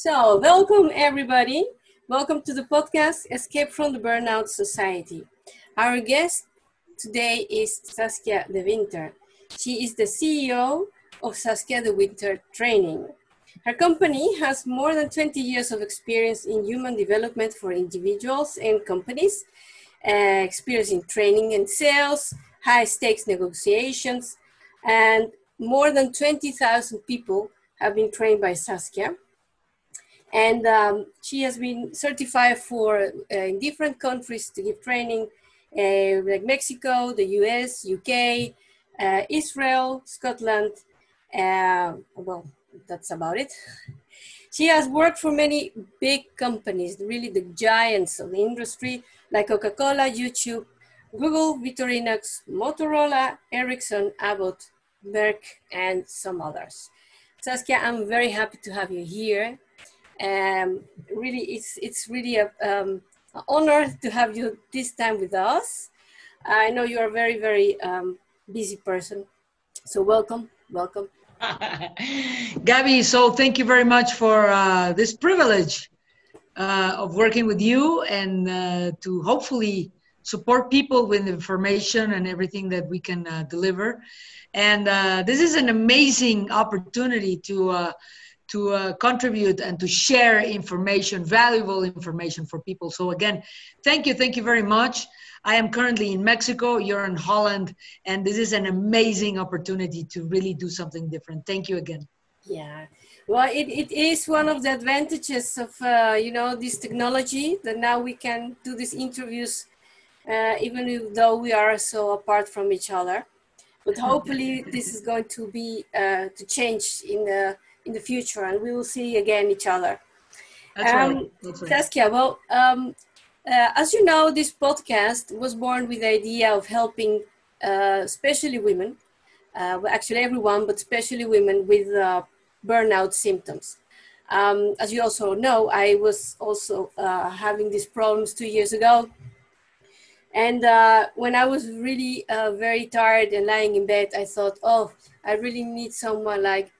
So, welcome everybody. Welcome to the podcast Escape from the Burnout Society. Our guest today is Saskia de Winter. She is the CEO of Saskia de Winter Training. Her company has more than 20 years of experience in human development for individuals and companies, uh, experience in training and sales, high stakes negotiations, and more than 20,000 people have been trained by Saskia. And um, she has been certified for uh, in different countries to give training, uh, like Mexico, the US, UK, uh, Israel, Scotland. Well, that's about it. She has worked for many big companies, really the giants of the industry, like Coca-Cola, YouTube, Google, Victorinox, Motorola, Ericsson, Abbott, Merck, and some others. Saskia, I'm very happy to have you here. Um, really, it's, it's really a, um, an honor to have you this time with us. I know you're a very, very um, busy person. So welcome, welcome. Gabby, so thank you very much for uh, this privilege uh, of working with you and uh, to hopefully support people with information and everything that we can uh, deliver. And uh, this is an amazing opportunity to uh, to uh, contribute and to share information, valuable information for people. So again, thank you, thank you very much. I am currently in Mexico, you're in Holland, and this is an amazing opportunity to really do something different. Thank you again. Yeah, well, it, it is one of the advantages of, uh, you know, this technology that now we can do these interviews uh, even though we are so apart from each other. But hopefully this is going to be, uh, to change in the in the future and we will see again each other. That's um, right. That's right. Saskia, well, um, uh, as you know, this podcast was born with the idea of helping, uh, especially women, uh, well, actually everyone, but especially women with uh, burnout symptoms. Um, as you also know, I was also uh, having these problems two years ago. And uh, when I was really very tired and lying in bed, I thought, oh, I really need someone like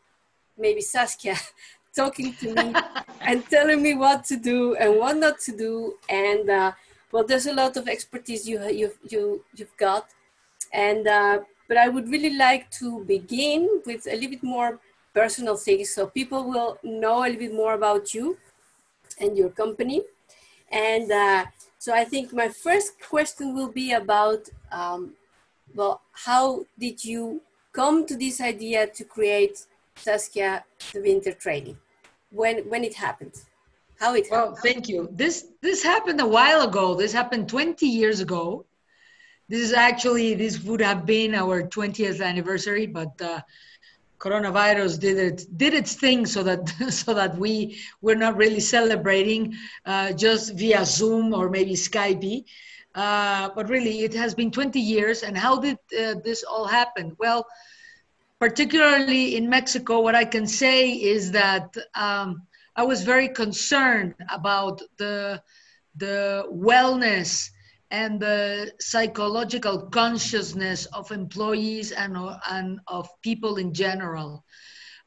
maybe Saskia talking to me and telling me what to do and what not to do. And uh, well, there's a lot of expertise you you you you've got, and uh, but I would really like to begin with a little bit more personal things, so people will know a little bit more about you and your company. And uh, so I think my first question will be about, um, well, how did you come to this idea to create Saskia de Winter training? When when it happened? How it happened? Well, thank you. This this happened a while ago. This happened 20 years ago. This is actually this would have been our 20th anniversary, but uh, coronavirus did it did its thing so that so that we we're not really celebrating uh, just via Zoom or maybe Skype. Uh, but really, it has been 20 years. And how did uh, this all happen? Well, particularly in Mexico, what I can say is that um, I was very concerned about the, the wellness and the psychological consciousness of employees and, and of people in general.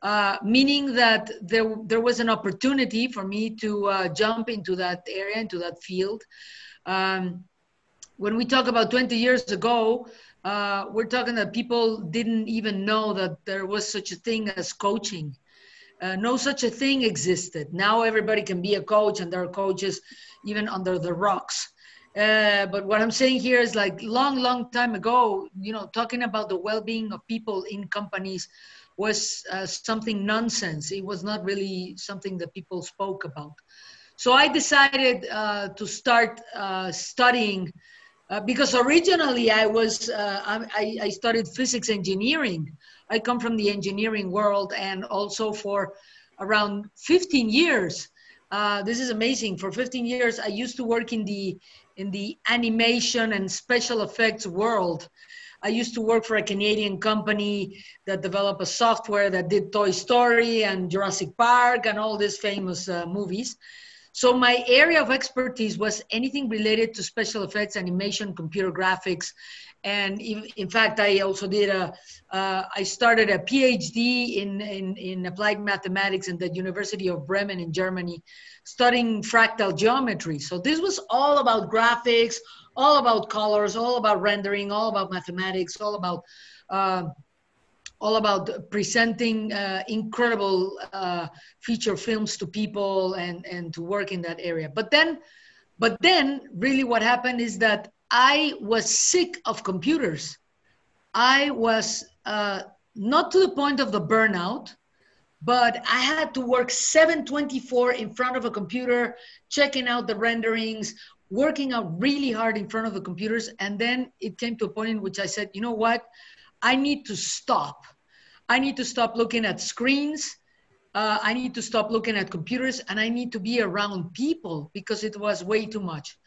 Uh, meaning that there, there was an opportunity for me to uh, jump into that area, into that field. Um, when we talk about 20 years ago, uh, we're talking that people didn't even know that there was such a thing as coaching. Uh, no such a thing existed. Now everybody can be a coach, and there are coaches even under the rocks. Uh, but what I'm saying here is like long, long time ago, you know, talking about the well-being of people in companies was uh, something nonsense. It was not really something that people spoke about. So I decided uh, to start uh, studying uh, because originally I was uh, I, I, studied physics engineering. I come from the engineering world, and also for around 15 years. Uh, this is amazing. For 15 years, I used to work in the in the animation and special effects world. I used to work for a Canadian company that developed a software that did Toy Story and Jurassic Park and all these famous uh, movies. So my area of expertise was anything related to special effects, animation, computer graphics, and in, fact, I also did a, uh, I started a PhD in, in, in applied mathematics in the University of Bremen in Germany, studying fractal geometry. So this was all about graphics, all about colors, all about rendering, all about mathematics, all about uh, all about presenting uh, incredible uh, feature films to people and and to work in that area. But then, but then, really, what happened is that I was sick of computers. I was uh, not to the point of the burnout, but I had to work 724 in front of a computer, checking out the renderings, working out really hard in front of the computers. And then it came to a point in which I said, you know what? I need to stop. I need to stop looking at screens. Uh, I need to stop looking at computers and I need to be around people because it was way too much.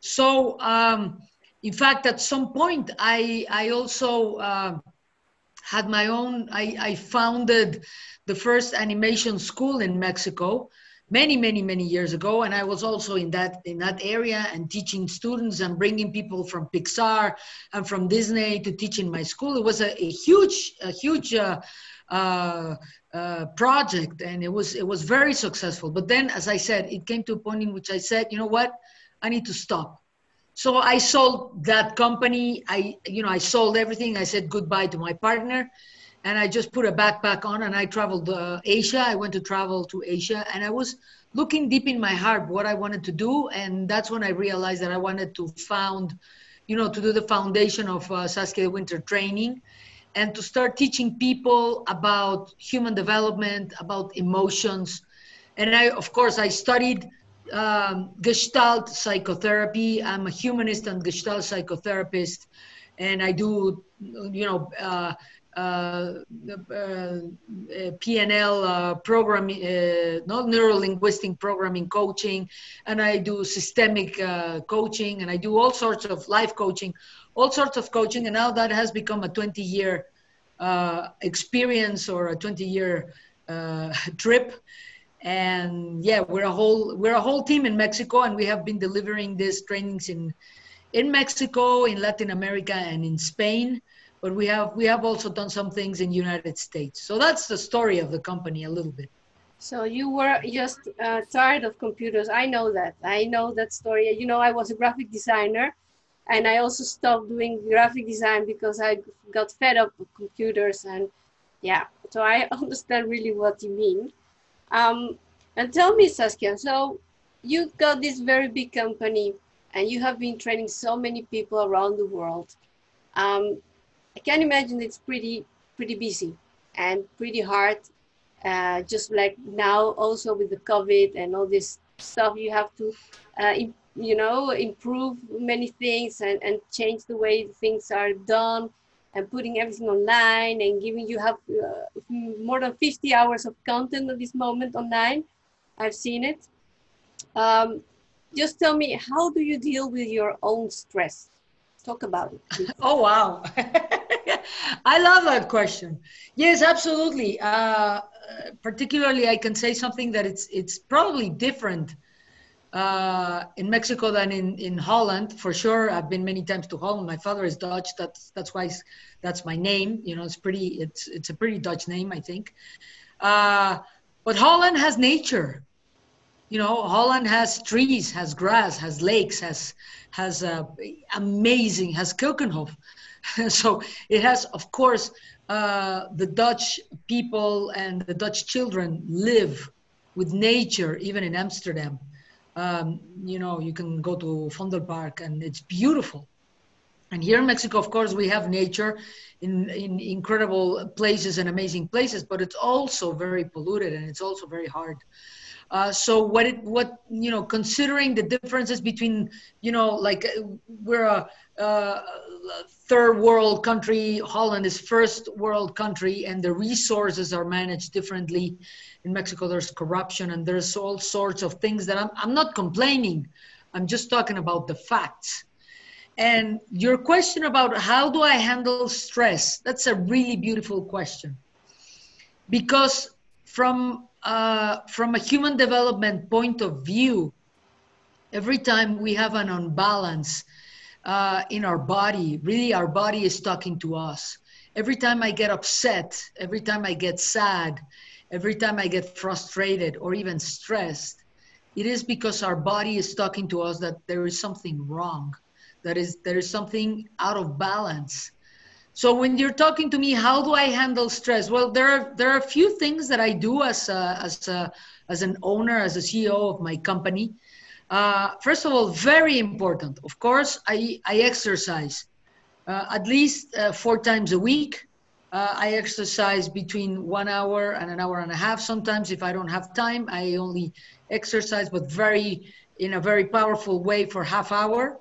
So, um, in fact, at some point, I, I also uh, had my own, I, I founded the first animation school in Mexico many many many years ago and i was also in that in that area and teaching students and bringing people from pixar and from disney to teach in my school. It was a, a huge a huge uh, uh, uh, project and it was it was very successful. But then as i said it came to a point in which i said you know what? I need to stop. So i sold that company. I you know i sold everything. I said goodbye to my partner and I just put a backpack on and I traveled uh, Asia. I went to travel to Asia and I was looking deep in my heart what I wanted to do. And that's when I realized that I wanted to found, you know, to do the foundation of uh, Saskia Winter training and to start teaching people about human development, about emotions. And I, of course, I studied um, Gestalt psychotherapy. I'm a humanist and Gestalt psychotherapist. And I do, you know, uh, PNL uh, uh, uh, uh programming, not neuro linguistic programming coaching, and I do systemic coaching, and I do all sorts of life coaching, all sorts of coaching, and now that has become a 20 year experience or a 20 year trip. And yeah we're a whole we're a whole team in mexico and we have been delivering these trainings in in mexico in latin america and in spain but we have we have also done some things in United States. So that's the story of the company a little bit. So you were just uh, tired of computers. I know that. I know that story. You know, I was a graphic designer, and I also stopped doing graphic design because I got fed up with computers. And yeah, so I understand really what you mean. Um, and tell me, Saskia. So you got this very big company, and you have been training so many people around the world. Um, I can imagine it's pretty pretty busy and pretty hard. Uh, just like now, also with the COVID and all this stuff, you have to, uh, you know, improve many things and, and change the way things are done and putting everything online and giving you have uh, more than 50 hours of content at this moment online. I've seen it. Um, just tell me, how do you deal with your own stress? Talk about it. oh, wow. I love that question. Yes, absolutely. Uh, particularly, I can say something that it's it's probably different uh, in Mexico than in, in Holland. For sure, I've been many times to Holland. My father is Dutch. That's that's why that's my name. You know, it's pretty. It's it's a pretty Dutch name, I think. Uh, but Holland has nature. You know, Holland has trees, has grass, has lakes, has has uh, amazing, has Keukenhof. so it has, of course, uh, the Dutch people and the Dutch children live with nature, even in Amsterdam. Um, you know, you can go to Vondelpark and it's beautiful. And here in Mexico, of course, we have nature in, in incredible places and amazing places, but it's also very polluted and it's also very hard. Uh, so what it what you know considering the differences between you know like uh, we're a, a third world country holland is first world country and the resources are managed differently. In mexico there's corruption and there's all sorts of things that i'm, I'm not complaining. I'm just talking about the facts. And your question about how do i handle stress that's a really beautiful question. Because from uh, from a human development point of view, every time we have an unbalance uh, in our body. Really, our body is talking to us. Every time I get upset, every time I get sad, every time I get frustrated or even stressed, it is because our body is talking to us that there is something wrong, that is there is something out of balance. So when you're talking to me, how do I handle stress? Well, there are there are a few things that I do as a, as a, as an owner, as a CEO of my company. Uh, first of all, very important. Of course, I I exercise uh, at least uh, four times a week. Uh, I exercise between one hour and an hour and a half. Sometimes, if I don't have time, I only exercise, but very in a very powerful way for half hour.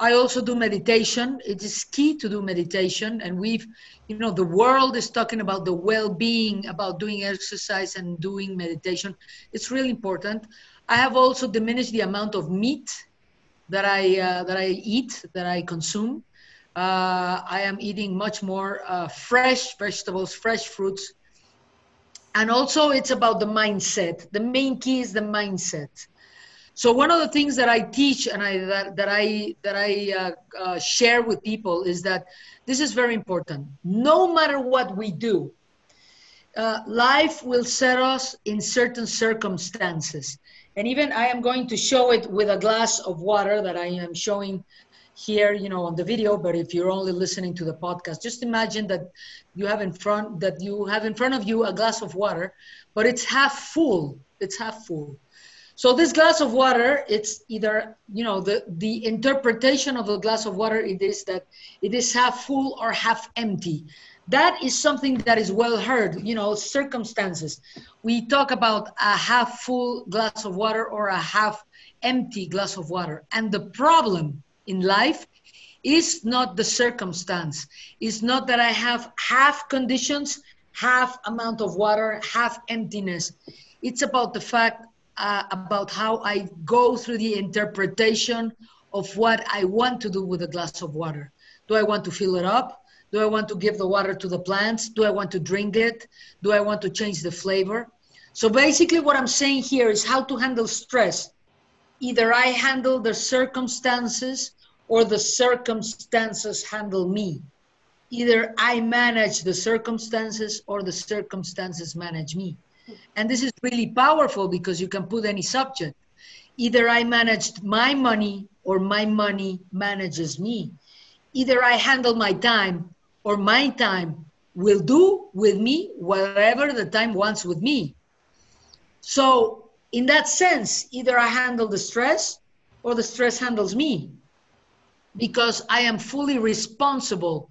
I also do meditation. It is key to do meditation, and we've, you know, the world is talking about the well-being, about doing exercise and doing meditation. It's really important. I have also diminished the amount of meat that I uh, that I eat, that I consume. Uh, I am eating much more uh, fresh vegetables, fresh fruits. And also, it's about the mindset. The main key is the mindset. So one of the things that I teach and I that, that I that I uh, uh, share with people is that this is very important. No matter what we do, uh, life will set us in certain circumstances. And even I am going to show it with a glass of water that I am showing here, you know, on the video, but if you're only listening to the podcast, just imagine that you have in front that you have in front of you a glass of water, but it's half full. It's half full. So this glass of water, it's either, you know, the, the interpretation of the glass of water, it is that it is half full or half empty. That is something that is well heard, you know, circumstances. We talk about a half full glass of water or a half empty glass of water. And the problem in life is not the circumstance. It's not that I have half conditions, half amount of water, half emptiness. It's about the fact uh, about how I go through the interpretation of what I want to do with a glass of water. Do I want to fill it up? Do I want to give the water to the plants? Do I want to drink it? Do I want to change the flavor? So basically, what I'm saying here is how to handle stress either I handle the circumstances or the circumstances handle me. Either I manage the circumstances or the circumstances manage me. And this is really powerful because you can put any subject. Either I managed my money or my money manages me. Either I handle my time or my time will do with me whatever the time wants with me. So in that sense, either I handle the stress or the stress handles me because I am fully responsible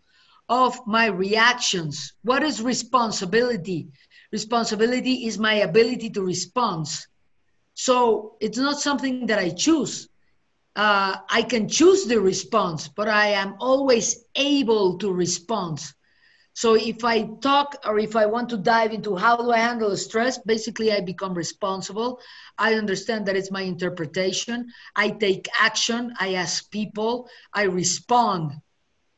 of my reactions. What is responsibility? Responsibility is my ability to respond. So it's not something that I choose. Uh, I can choose the response, but I am always able to respond. So if I talk or if I want to dive into how do I handle stress, basically I become responsible. I understand that it's my interpretation. I take action. I ask people. I respond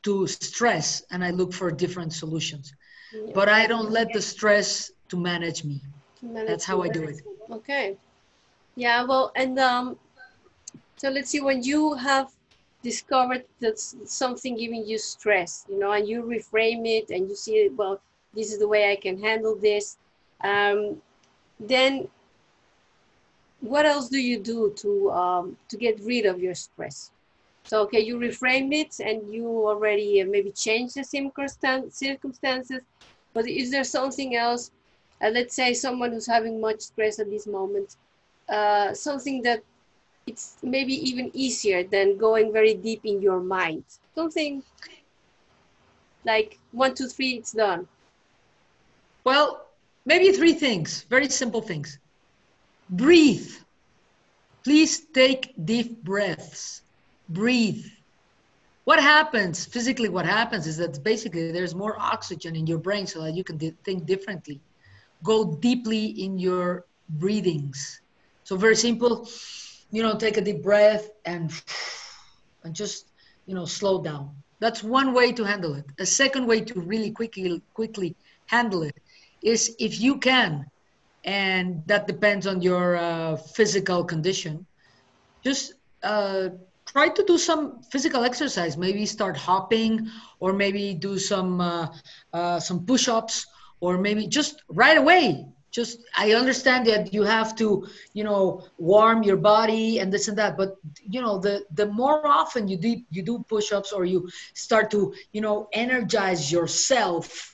to stress and I look for different solutions. Yeah. But I don't let the stress to manage me. Manage That's how I do it. Okay. Yeah, well, and um, so let's see, when you have discovered that something giving you stress, you know, and you reframe it and you see, well, this is the way I can handle this. Um, then what else do you do to, um, to get rid of your stress? So, okay, you reframe it and you already uh, maybe change the circumstances, but is there something else? Uh, let's say someone who's having much stress at this moment, uh, something that it's maybe even easier than going very deep in your mind. Something like one, two, three, it's done. Well, maybe three things, very simple things. Breathe. Please take deep breaths. Breathe. What happens physically? What happens is that basically there's more oxygen in your brain so that you can think differently. Go deeply in your breathings. So, very simple you know, take a deep breath and and just you know slow down. That's one way to handle it. A second way to really quickly quickly handle it is if you can, and that depends on your uh, physical condition. Just uh, try to do some physical exercise. Maybe start hopping, or maybe do some uh, uh, some push-ups, or maybe just right away. Just I understand that you have to, you know, warm your body and this and that. But you know, the the more often you do you do push-ups or you start to, you know, energize yourself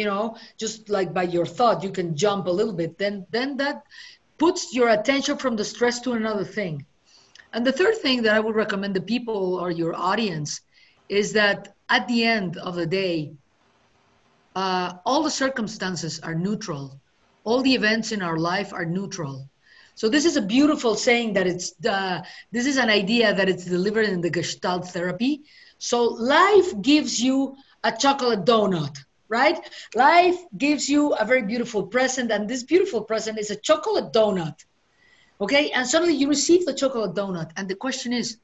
you know just like by your thought you can jump a little bit then then that puts your attention from the stress to another thing and the third thing that i would recommend the people or your audience is that at the end of the day uh, all the circumstances are neutral all the events in our life are neutral so this is a beautiful saying that it's uh, this is an idea that it's delivered in the gestalt therapy so life gives you a chocolate donut right? Life gives you a very beautiful present, and this beautiful present is a chocolate donut. Okay, and suddenly you receive the chocolate donut, and the question is,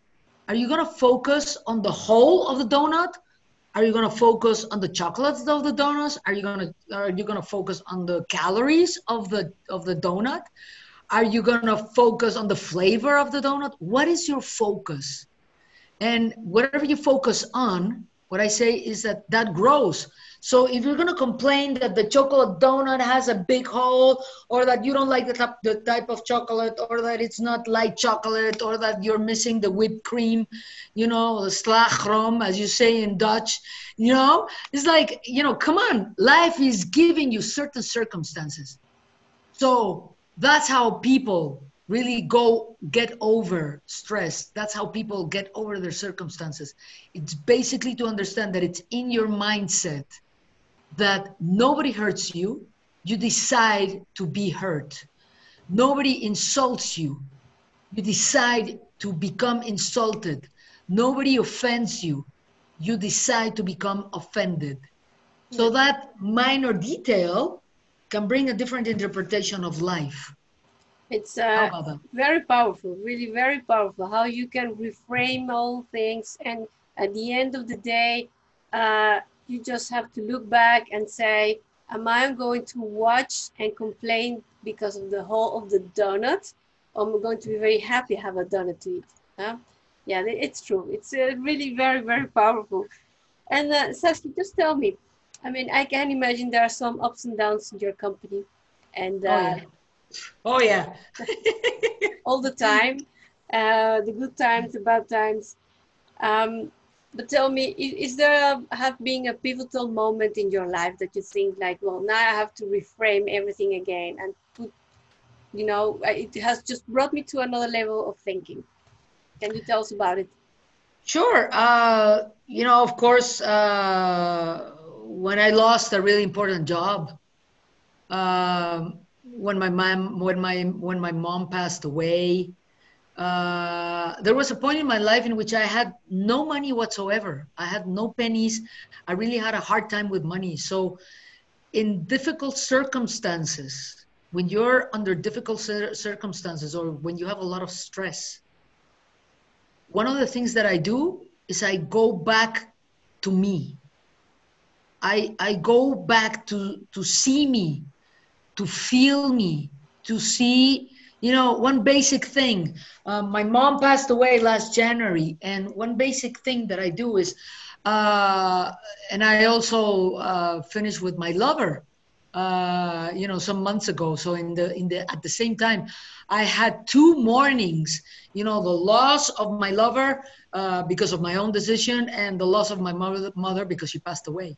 are you gonna focus on the whole of the donut? Are you gonna focus on the chocolates of the donuts? Are you gonna are you gonna focus on the calories of the of the donut? Are you gonna focus on the flavor of the donut? What is your focus? And whatever you focus on, what I say is that that grows. So if you're gonna complain that the chocolate donut has a big hole, or that you don't like the type, the type of chocolate, or that it's not light chocolate, or that you're missing the whipped cream, you know, the slagroom, as you say in Dutch, you know, it's like, you know, come on, life is giving you certain circumstances. So that's how people really go get over stress. That's how people get over their circumstances. It's basically to understand that it's in your mindset that nobody hurts you, you decide to be hurt. Nobody insults you, you decide to become insulted. Nobody offends you, you decide to become offended. So that minor detail can bring a different interpretation of life. It's uh, very powerful, really very powerful. How you can reframe all things, and at the end of the day, uh, you just have to look back and say, am I going to watch and complain because of the whole of the donut? Or am I going to be very happy have a donut to eat? Huh? Yeah, it's true. It's uh, really very, very powerful. And uh, Saskia, just tell me, I mean, I can imagine there are some ups and downs in your company. And uh, oh, yeah. Oh, yeah. all the time, uh, the good times, the bad times. Um, but tell me, is, there a, have been a pivotal moment in your life that you think like, well, now I have to reframe everything again and put, you know, it has just brought me to another level of thinking. Can you tell us about it? Sure. Uh, you know, of course, uh, when I lost a really important job, um, when my mom when my when my mom passed away, uh, there was a point in my life in which I had no money whatsoever. I had no pennies. I really had a hard time with money. So, in difficult circumstances, when you're under difficult circumstances or when you have a lot of stress, one of the things that I do is I go back to me. I, I go back to, to see me, to feel me, to see you know one basic thing um, my mom passed away last january and one basic thing that i do is uh, and i also uh, finished with my lover uh, you know some months ago. So in the in the at the same time i had two mournings you know the loss of my lover uh, because of my own decision and the loss of my mother, mother because she passed away.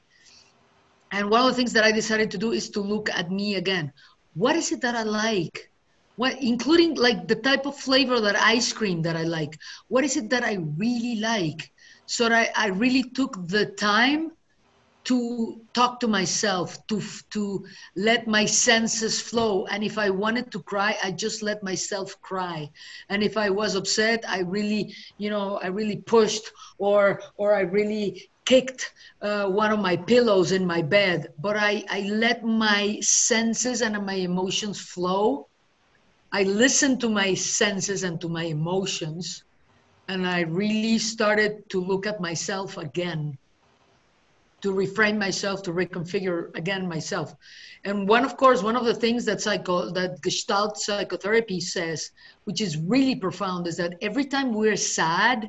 And one of the things that i decided to do is to look at me again. What is it that i like what including like the type of flavor that ice cream that i like. What is it that i really like? So I, I really took the time to talk to myself to to let my senses flow. And if i wanted to cry i just let myself cry. And if i was upset i really you know i really pushed or or i really kicked uh, one of my pillows in my bed. But i i let my senses and my emotions flow I listened to my senses and to my emotions, and I really started to look at myself again. to reframe myself, to reconfigure again myself. And one, of course, one of the things that psycho that Gestalt psychotherapy says, which is really profound, is that every time we're sad,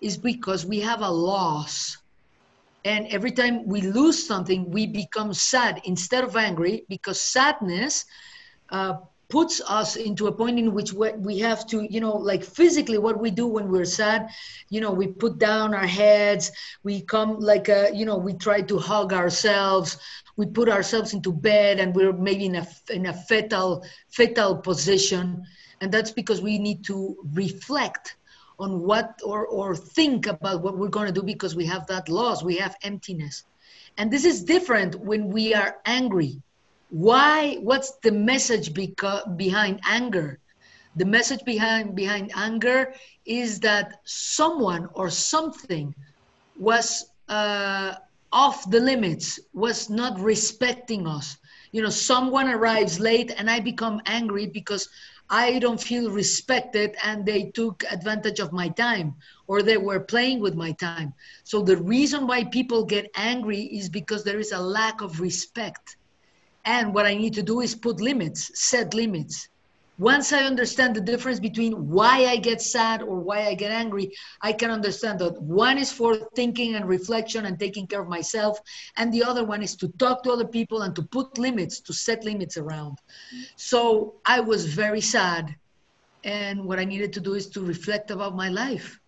is because we have a loss. And every time we lose something, we become sad instead of angry because sadness uh, puts us into a point in which we have to you know like physically what we do when we're sad you know we put down our heads we come like a you know we try to hug ourselves we put ourselves into bed and we're maybe in a in a fetal fetal position. And that's because we need to reflect on what or or think about what we're going to do because we have that loss we have emptiness. And this is different when we are angry why what's the message behind anger? The message behind behind anger is that someone or something was uh, off the limits was not respecting us. You know someone arrives late and i become angry because i don't feel respected and they took advantage of my time or they were playing with my time. So the reason why people get angry is because there is a lack of respect and what I need to do is put limits, set limits. Once I understand the difference between why I get sad or why I get angry, I can understand that one is for thinking and reflection and taking care of myself, and the other one is to talk to other people and to put limits, to set limits around. So I was very sad. And what I needed to do is to reflect about my life.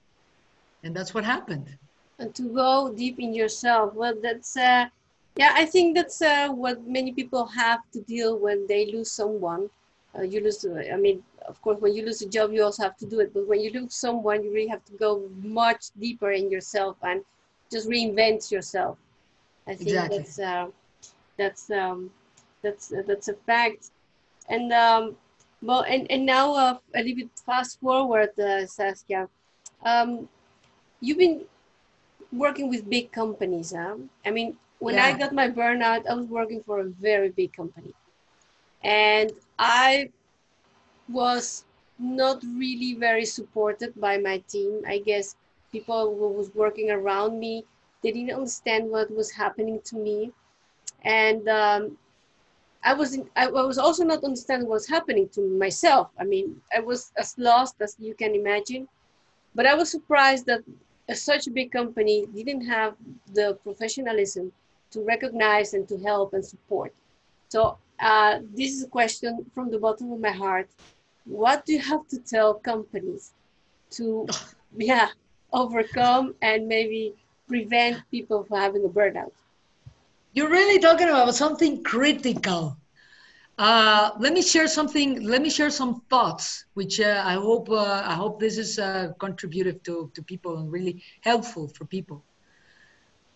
And that's what happened. And to go deep in yourself. Well, that's. Uh yeah, I think that's uh, what many people have to deal when they lose someone. Uh, you lose, I mean, of course, when you lose a job, you also have to do it. But when you lose someone, you really have to go much deeper in yourself and just reinvent yourself. I think exactly. that's uh, that's um, that's uh, that's a fact. And um, well, and and now uh, a little bit fast forward, uh, Saskia. Um, you've been working with big companies. Huh? I mean, when yeah. I got my burnout, I was working for a very big company. And I was not really very supported by my team. I guess people who was working around me, they didn't understand what was happening to me. And um, I was in, I was also not understanding what was happening to myself. I mean, I was as lost as you can imagine. But I was surprised that a, such a big company didn't have the professionalism to recognize and to help and support. So uh, this is a question from the bottom of my heart. What do you have to tell companies to, yeah, overcome and maybe prevent people from having a burnout? You're really talking about something critical. Uh, let me share something. Let me share some thoughts, which uh, I hope uh, I hope this is uh, contributive to to people and really helpful for people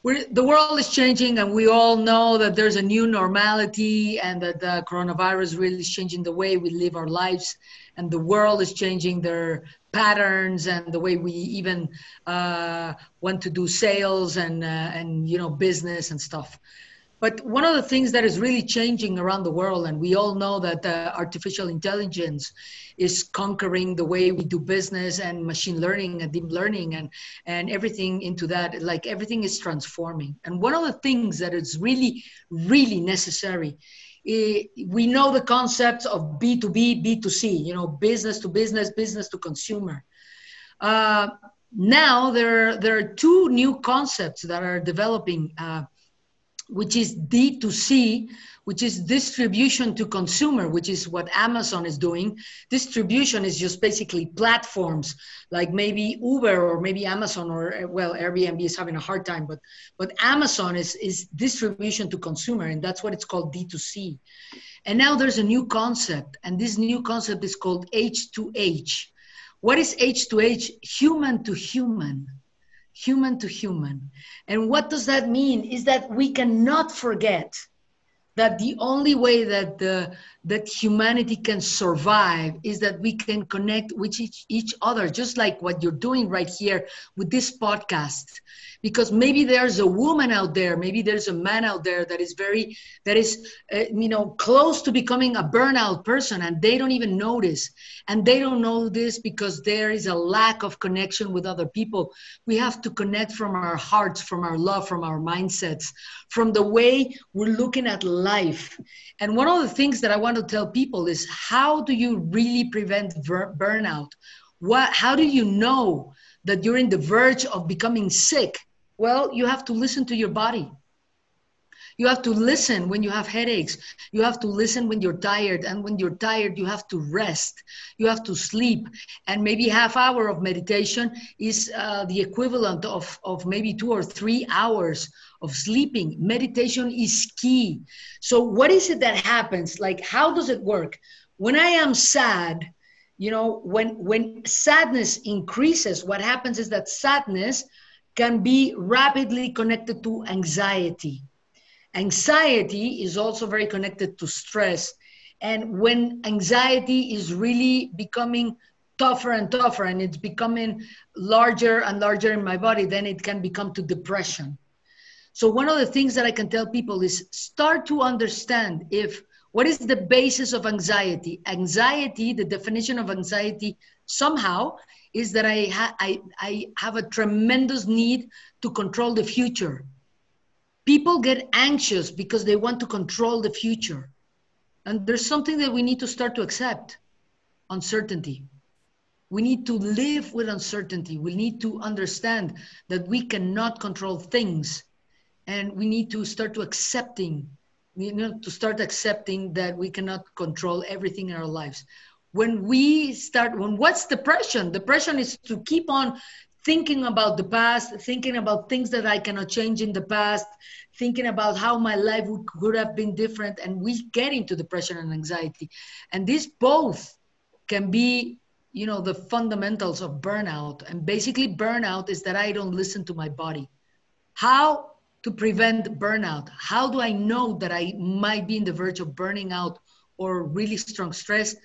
we're, the world is changing and we all know that there's a new normality and that the coronavirus really is changing the way we live our lives. And the world is changing their patterns and the way we even uh, want to do sales and, uh, and you know business and stuff but one of the things that is really changing around the world, and we all know that uh, artificial intelligence is conquering the way we do business and machine learning and deep learning and, and everything into that, like everything is transforming. And one of the things that is really, really necessary we know the concepts of B2B, B2C, you know, business to business, business to consumer. Uh, now there, there are two new concepts that are developing. Uh, which is D2C, which is distribution to consumer, which is what Amazon is doing. Distribution is just basically platforms like maybe Uber or maybe Amazon or uh, well, Airbnb is having a hard time, but but Amazon is is distribution to consumer, and that's what it's called D2C. And now there's a new concept, and this new concept is called H2H. What is H2H? Human to human human to human. And what does that mean? Is that we cannot forget that the only way that the that humanity can survive is that we can connect with each, each other, just like what you're doing right here with this podcast. Because maybe there's a woman out there, maybe there's a man out there that is very, that is, uh, you know, close to becoming a burnout person and they don't even notice. And they don't know this because there is a lack of connection with other people. We have to connect from our hearts, from our love, from our mindsets, from the way we're looking at life. And one of the things that I want to tell people is how do you really prevent ver- burnout? What, how do you know that you're in the verge of becoming sick? Well, you have to listen to your body. You have to listen when you have headaches. You have to listen when you're tired. And when you're tired, you have to rest. You have to sleep. And maybe half hour of meditation is uh, the equivalent of, of maybe two or three hours of sleeping. Meditation is key. So what is it that happens? Like, how does it work? When I am sad, you know, when when sadness increases, what happens is that sadness can be rapidly connected to anxiety Anxiety is also very connected to stress. And when anxiety is really becoming tougher and tougher and it's becoming larger and larger in my body, then it can become to depression. So one of the things that I can tell people is start to understand if what is the basis of anxiety? Anxiety, the definition of anxiety somehow is that I, ha- I, I have a tremendous need to control the future people get anxious because they want to control the future. And there's something that we need to start to accept uncertainty. We need to live with uncertainty. We need to understand that we cannot control things. And we need to start to accepting, you know, to start accepting that we cannot control everything in our lives. When we start, when what's depression? Depression is to keep on thinking about the past, thinking about things that I cannot change in the past, thinking about how my life would, could have been different, and we get into depression and anxiety. And these both can be, you know, the fundamentals of burnout. And basically, burnout is that I don't listen to my body. How to prevent burnout? How do I know that I might be in the verge of burning out or really strong stress?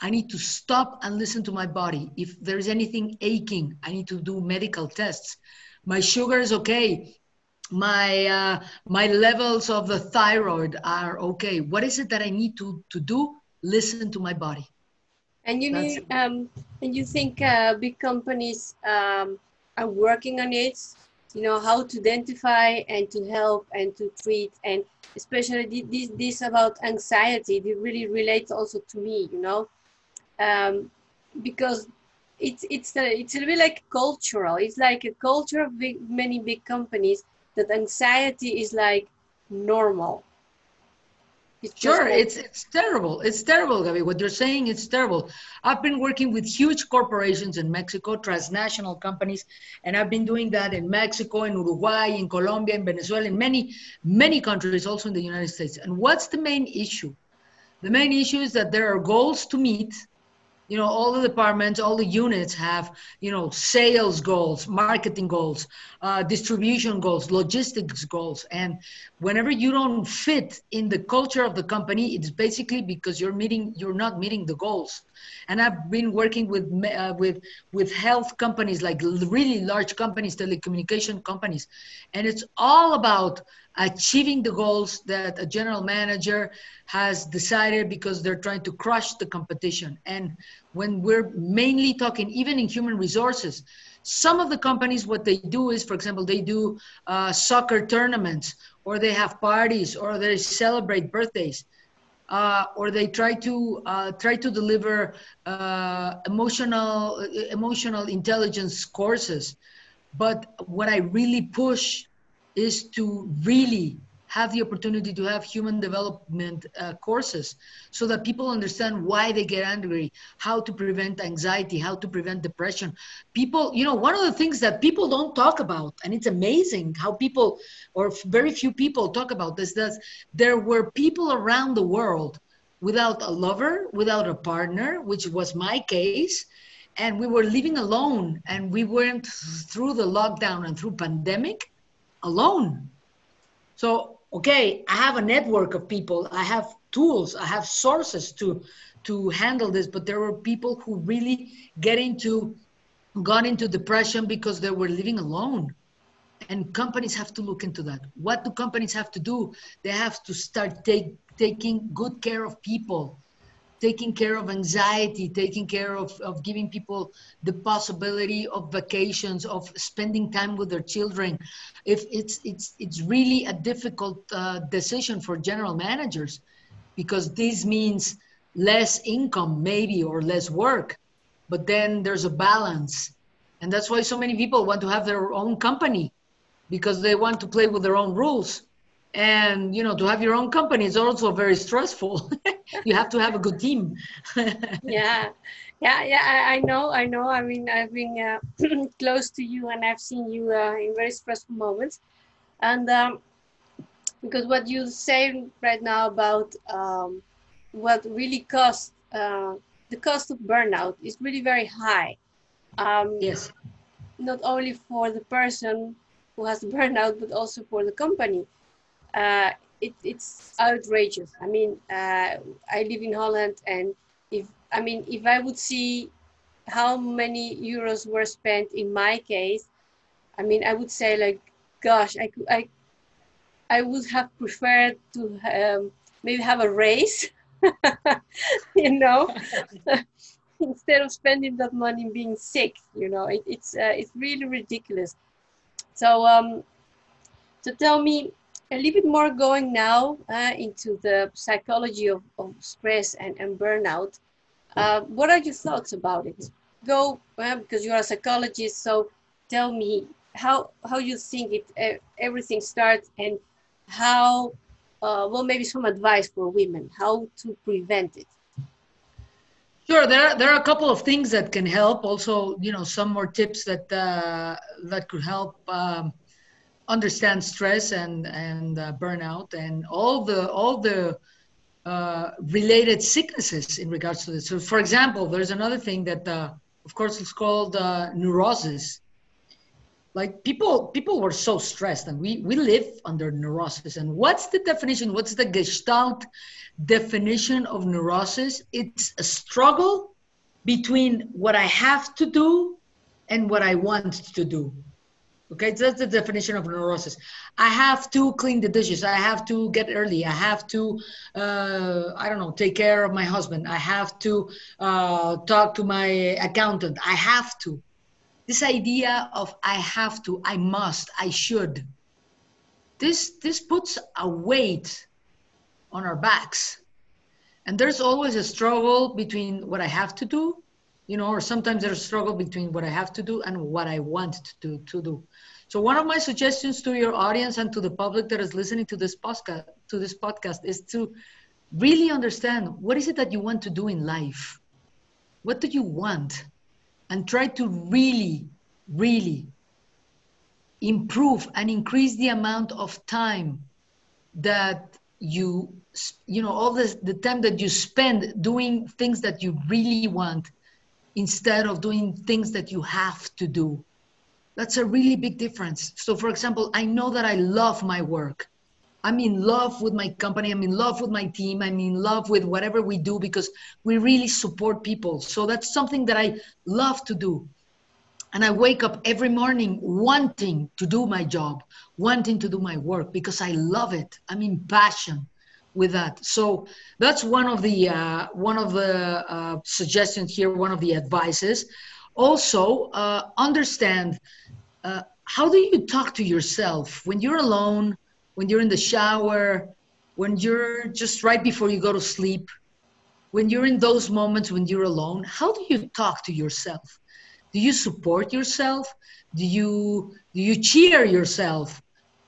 I need to stop and listen to my body. If there's anything aching, I need to do medical tests. My sugar is okay. My uh, my levels of the thyroid are okay. What is it that I need to to do? Listen to my body. And you need, um, and you think uh, big companies um, are working on it. You know how to identify and to help and to treat, and especially this this about anxiety. It really relates also to me. You know, um, because it's it's a, it's a bit like cultural. It's like a culture of big, many big companies that anxiety is like normal. It's sure, like, it's it's terrible. It's terrible, Gabi. What you're saying is terrible. I've been working with huge corporations in Mexico, transnational companies, and I've been doing that in Mexico, in Uruguay, in Colombia, in Venezuela, in many many countries, also in the United States. And what's the main issue? The main issue is that there are goals to meet you know all the departments all the units have you know sales goals marketing goals uh, distribution goals logistics goals. And whenever you don't fit in the culture of the company it's basically because you're meeting you're not meeting the goals. And i've been working with uh, with with health companies like really large companies telecommunication companies. And it's all about achieving the goals that a general manager has decided because they're trying to crush the competition. And when we're mainly talking, even in human resources, some of the companies, what they do is, for example, they do uh, soccer tournaments, or they have parties, or they celebrate birthdays. Uh, or they try to uh, try to deliver uh, emotional emotional intelligence courses. But what I really push is to really have the opportunity to have human development uh, courses so that people understand why they get angry, how to prevent anxiety, how to prevent depression. People, you know, one of the things that people don't talk about, and it's amazing how people, or very few people talk about this, that there were people around the world without a lover, without a partner, which was my case, and we were living alone and we went through the lockdown and through pandemic alone. So, okay, I have a network of people. I have tools. I have sources to to handle this but there were people who really get into got into depression because they were living alone. And companies have to look into that. What do companies have to do? They have to start take, taking good care of people taking care of anxiety taking care of, of giving people the possibility of vacations of spending time with their children. If it's it's it's really a difficult uh, decision for general managers because this means less income maybe or less work but then there's a balance. And that's why so many people want to have their own company because they want to play with their own rules and you know to have your own company is also very stressful. You have to have a good team. Yeah. Yeah yeah I, I, know i know. I mean i've been uh, close to you and i've seen you uh, in very stressful moments. And um, because what you say right now about um, what really costs uh, the cost of burnout is really very high. Um, yes. not only for the person who has burnout but also for the company uh, it, it's outrageous i mean uh, i live in holland and if i mean if i would see how many euros were spent in my case i mean i would say like gosh i could i i would have preferred to um, maybe have a raise you know, instead of spending that money being sick, you know, it, it's uh, it's really ridiculous. So, um, so tell me a little bit more going now uh, into the psychology of, of stress and, and burnout. Uh, what are your thoughts about it? Go uh, because you are a psychologist. So tell me how how you think it everything starts and how uh, well, maybe some advice for women, how to prevent it. Sure, there are, there are a couple of things that can help. Also, you know, some more tips that uh, that could help um, understand stress and and uh, burnout and all the all the uh, related sicknesses in regards to this. So, for example, there's another thing that, uh, of course, it's called uh, neurosis. Like people people were so stressed and we we live under neurosis. And what's the definition? What's the gestalt definition of neurosis? It's a struggle between what i have to do and what i want to do okay that's the definition of neurosis. I have to clean the dishes. I have to get early. I have to uh, i don't know take care of my husband. I have to uh, talk to my accountant. I have to. This idea of i have to i must i should this this puts a weight on our backs. And there's always a struggle between what i have to do you know or sometimes there's a struggle between what i have to do and what i want to do, to do so one of my suggestions to your audience and to the public that is listening to this podcast to this podcast is to really understand what is it that you want to do in life what do you want and try to really, really improve and increase the amount of time that you, you know, all this, the time that you spend doing things that you really want instead of doing things that you have to do. That's a really big difference. So, for example, I know that I love my work. I'm in love with my company. I'm in love with my team. I'm in love with whatever we do because we really support people. So that's something that I love to do. And I wake up every morning wanting to do my job, wanting to do my work because I love it. I'm in passion with that. So that's one of the uh, one of the uh, suggestions here. One of the advices. Also, uh, understand uh, how do you talk to yourself when you're alone when you're in the shower, when you're just right before you go to sleep, when you're in those moments when you're alone, how do you talk to yourself? Do you support yourself? Do you do you cheer yourself?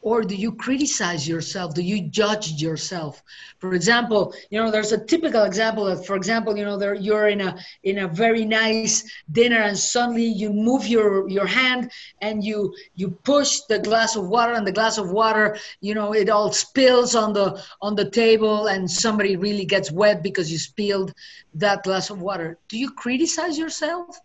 Or do you criticize yourself? Do you judge yourself? For example you know there's a typical example of for example you know there you're in a in a very nice dinner and suddenly you move your your hand and you you push the glass of water and the glass of water you know it all spills on the on the table and somebody really gets wet because you spilled that glass of water. Do you criticize yourself?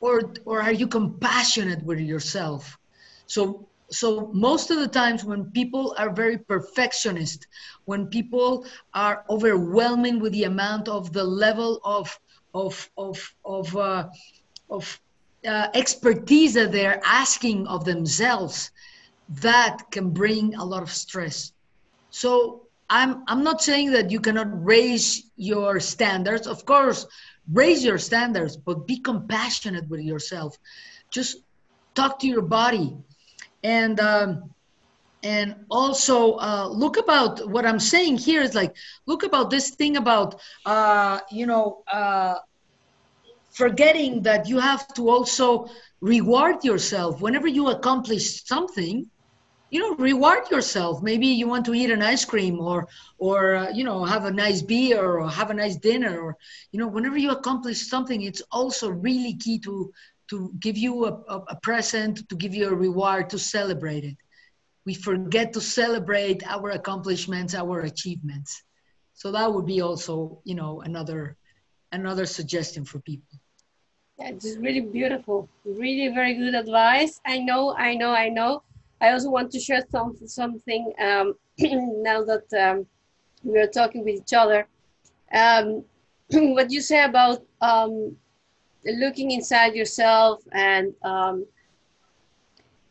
Or or are you compassionate with yourself? So so most of the times when people are very perfectionist when people are overwhelming with the amount of the level of of of of uh, of uh, expertise that they're asking of themselves that can bring a lot of stress. So i'm i'm not saying that you cannot raise your standards. Of course raise your standards but be compassionate with yourself. Just talk to your body and um, and also uh, look about what i'm saying here is like look about this thing about uh, you know uh, forgetting that you have to also reward yourself. Whenever you accomplish something you know reward yourself. Maybe you want to eat an ice cream or or uh, you know have a nice beer or have a nice dinner or you know whenever you accomplish something it's also really key to to give you a, a, present, to give you a reward, to celebrate it. We forget to celebrate our accomplishments, our achievements. So that would be also, you know, another another suggestion for people. Yeah, just really beautiful. Really very good advice. I know, I know, I know. I also want to share some, something um, now that um, we are talking with each other. Um, what you say about um, looking inside yourself and um,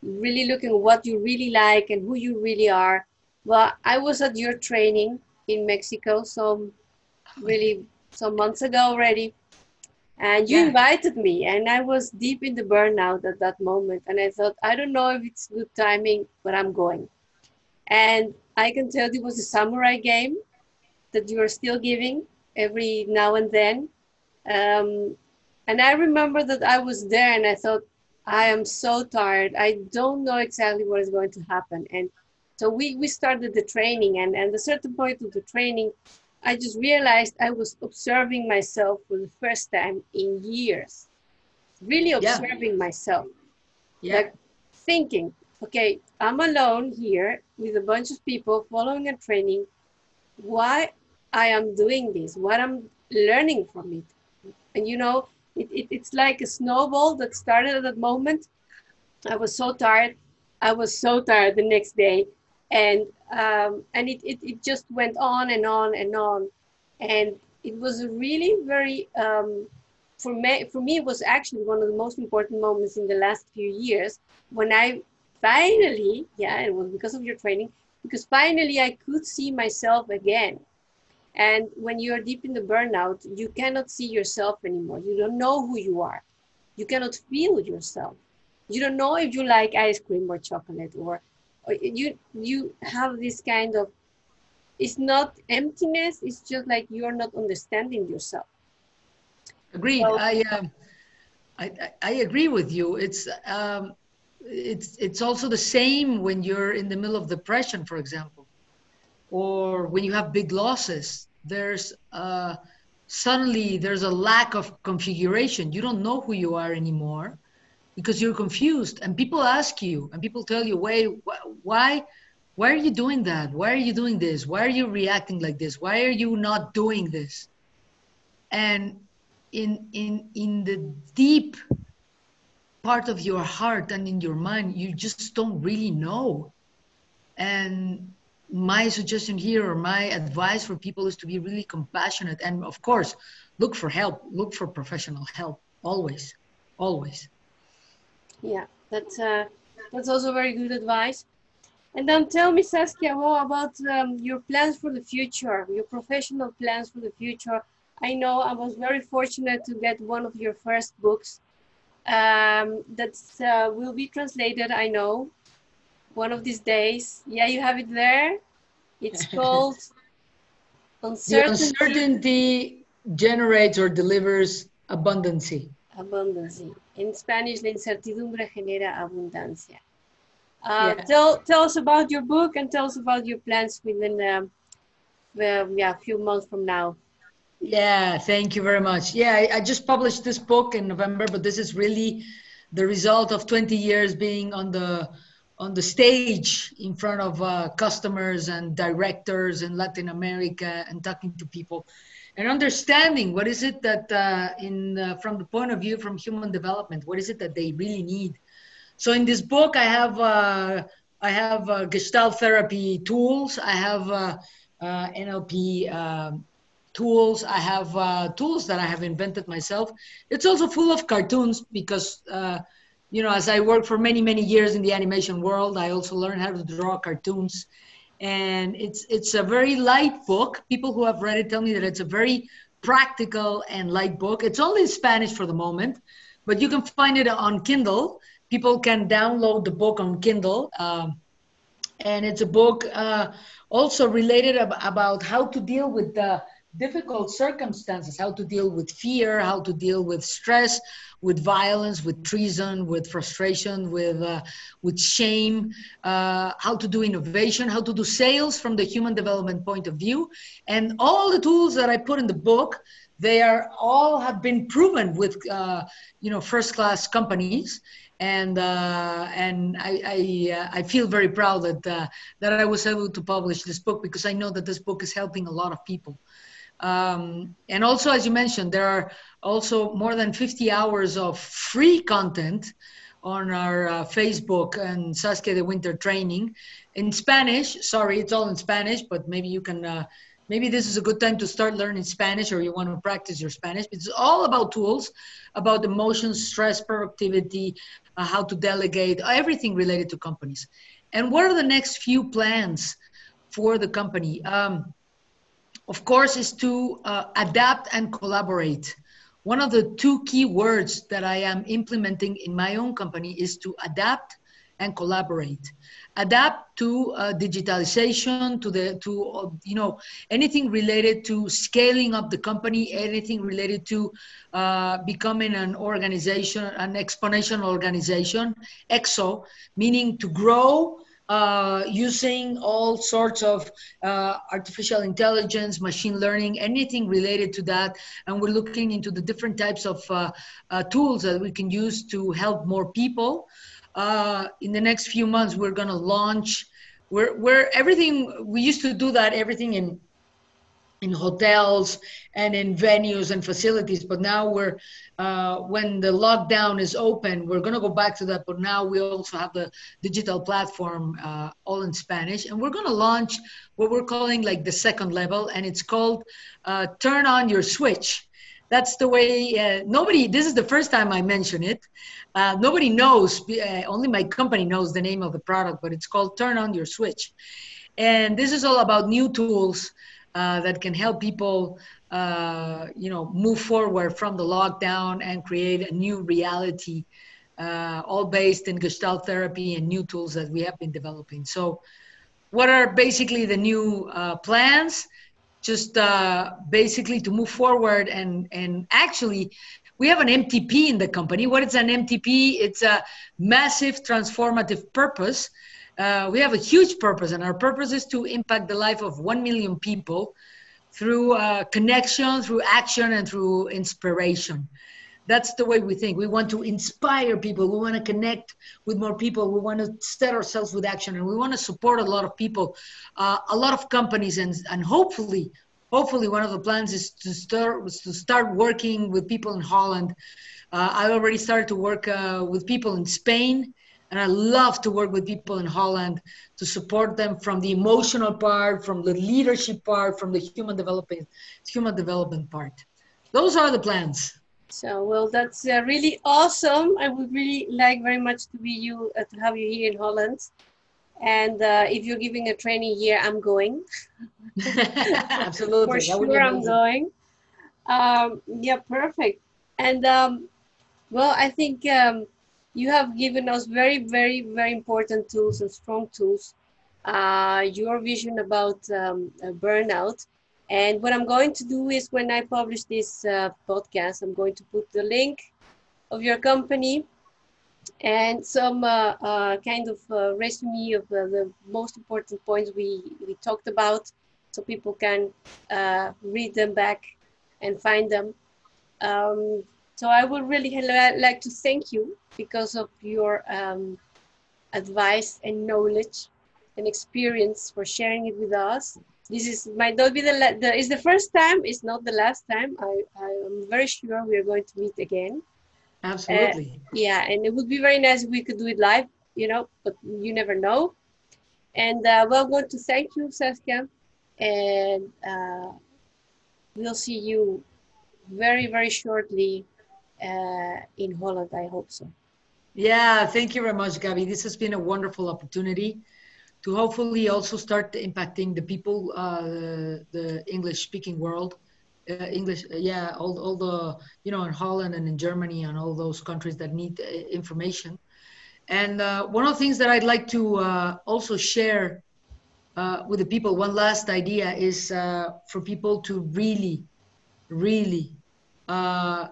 really looking what you really like and who you really are. Well, I was at your training in Mexico some really some months ago already, and you yeah. invited me, and I was deep in the burnout at that moment, and I thought I don't know if it's good timing, but I'm going. And I can tell it was a samurai game that you are still giving every now and then. Um, and I remember that I was there and I thought, I am so tired. I don't know exactly what is going to happen. And so we, we started the training and, and a certain point of the training, I just realized I was observing myself for the first time in years. Really observing yeah. myself. Yeah. Like thinking, okay, I'm alone here with a bunch of people following a training. Why I am doing this, what I'm learning from it. And you know, it, it, it's like a snowball that started at that moment. I was so tired. I was so tired the next day. And, um, and it, it, it just went on and on and on. And it was really very, um, for me, for me, it was actually one of the most important moments in the last few years when I finally, yeah, it was because of your training, because finally I could see myself again and when you're deep in the burnout, you cannot see yourself anymore. You don't know who you are. You cannot feel yourself. You don't know if you like ice cream or chocolate or, or you you have this kind of it's not emptiness, it's just like you're not understanding yourself. Agreed. So, I, um, I I agree with you. It's um, it's it's also the same when you're in the middle of depression, for example or when you have big losses, there's uh, suddenly there's a lack of configuration. You don't know who you are anymore because you're confused. And people ask you, and people tell you, "Wait, why, why are you doing that? Why are you doing this? Why are you reacting like this? Why are you not doing this?" And in in in the deep part of your heart and in your mind, you just don't really know. And my suggestion here or my advice for people is to be really compassionate and of course look for help look for professional help always always. Yeah that's uh, that's also very good advice. And then tell me saskia more about um, your plans for the future your professional plans for the future. I know i was very fortunate to get one of your first books um, that uh, will be translated i know one of these days. Yeah, you have it there. It's called Uncertainty. The uncertainty generates or delivers abundancy. Abundancy. In Spanish, la incertidumbre genera abundancia. Uh, yeah. Tell tell us about your book and tell us about your plans within um, yeah a few months from now. Yeah, thank you very much. Yeah, I, I just published this book in November, but this is really the result of 20 years being on the on the stage in front of uh, customers and directors in Latin America and talking to people and understanding what is it that uh, in uh, from the point of view from human development what is it that they really need So in this book, I have uh, I have uh, Gestalt therapy tools. I have uh, NLP um, tools. I have tools that I have invented myself. It's also full of cartoons because you know, as I worked for many many years in the animation world, I also learned how to draw cartoons. And it's it's a very light book. People who have read it tell me that it's a very practical and light book. It's only in Spanish for the moment, but you can find it on Kindle. People can download the book on Kindle. Um, and it's a book uh, also related ab- about how to deal with the difficult circumstances, how to deal with fear, how to deal with stress, with violence, with treason, with frustration, with uh, with shame, uh, how to do innovation, how to do sales from the human development point of view, and all the tools that I put in the book, they are all have been proven with uh, you know first class companies. And uh, and I I, uh, I, feel very proud that uh, that I was able to publish this book because I know that this book is helping a lot of people. Um, and also, as you mentioned, there are also more than 50 hours of free content on our uh, Facebook and Saskia de Winter training in Spanish. Sorry, it's all in Spanish, but maybe you can. Uh, maybe this is a good time to start learning Spanish, or you want to practice your Spanish. It's all about tools, about emotions, stress, productivity, uh, how to delegate, everything related to companies. And what are the next few plans for the company? Um, of course, is to uh, adapt and collaborate. One of the two key words that I am implementing in my own company is to adapt and collaborate. Adapt to uh, digitalization, to the to uh, you know anything related to scaling up the company, anything related to uh, becoming an organization, an exponential organization, EXO, meaning to grow uh, using all sorts of uh, artificial intelligence, machine learning, anything related to that. And we're looking into the different types of uh, uh tools that we can use to help more people. Uh, in the next few months, we're going to launch. We're, we're everything. We used to do that everything in in hotels and in venues and facilities. But now we're, uh, when the lockdown is open, we're going to go back to that. But now we also have the digital platform uh, all in Spanish. And we're going to launch what we're calling like the second level. And it's called uh, Turn On Your Switch. That's the way, uh, nobody, this is the first time I mention it. Uh, nobody knows, uh, only my company knows the name of the product, but it's called Turn On Your Switch. And this is all about new tools uh, that can help people, uh, you know, move forward from the lockdown and create a new reality, uh, all based in Gestalt therapy and new tools that we have been developing. So, what are basically the new uh, plans? Just uh, basically to move forward and and actually. We have an MTP in the company. What is an MTP? It's a massive transformative purpose uh, we have a huge purpose, and our purpose is to impact the life of 1 million people through uh, connection, through action, and through inspiration. That's the way we think. We want to inspire people. We want to connect with more people. We want to set ourselves with action, and we want to support a lot of people, uh, a lot of companies, and and hopefully, hopefully, one of the plans is to start to start working with people in Holland. Uh, I already started to work uh, with people in Spain and I love to work with people in Holland to support them from the emotional part, from the leadership part, from the human development, human development part. Those are the plans. So, well, that's uh, really awesome. I would really like very much to be you, uh, to have you here in Holland. And uh, if you're giving a training here, I'm going. Absolutely. For sure, I'm going. Um, yeah, perfect. And um, well, I think um, you have given us very, very, very important tools and strong tools. Uh, your vision about um, burnout. And what I'm going to do is when I publish this uh, podcast, I'm going to put the link of your company and some uh, uh kind of uh, resume of the most important points we, we talked about so people can uh, read them back and find them. Um, so I would really like to thank you because of your um, advice and knowledge and experience for sharing it with us. This is might not be the, the is the first time. It's not the last time. I I am very sure we are going to meet again. Absolutely. Uh, yeah, and it would be very nice if we could do it live, you know, but you never know. And uh, well, I want to thank you, Saskia, and uh, we'll see you very, very shortly uh, in Holland. I hope so. Yeah, thank you very much, Gabby. This has been a wonderful opportunity to hopefully also start impacting the people, uh, the English-speaking world. Uh, English, uh, yeah, all, all the, you know, in Holland and in Germany and all those countries that need uh, information. And uh, one of the things that I'd like to uh, also share with the people, one last idea is for people to really, really,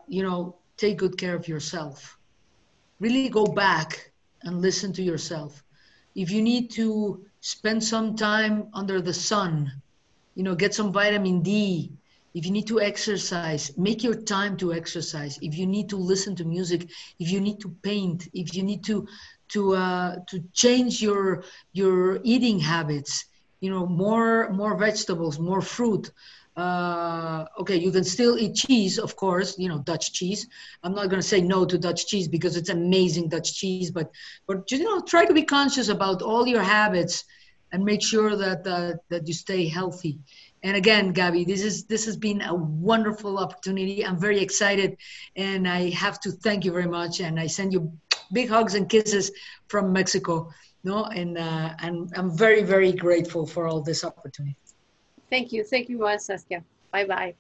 you know, take good care of yourself really go back and listen to yourself. If you need to spend some time under the sun, you know, get some vitamin D. If you need to exercise, make your time to exercise. If you need to listen to music, if you need to paint, if you need to to uh, to change your your eating habits, you know, more more vegetables, more fruit, uh, okay, you can still eat cheese, of course, you know, Dutch cheese. I'm not going to say no to Dutch cheese because it's amazing Dutch cheese, but, but you know, try to be conscious about all your habits and make sure that, uh, that you stay healthy. And again, Gabby, this is this has been a wonderful opportunity. I'm very excited, and I have to thank you very much. And I send you big hugs and kisses from Mexico. No, and uh, and I'm very very grateful for all this opportunity. Thank you. Thank you, Saskia. Bye bye.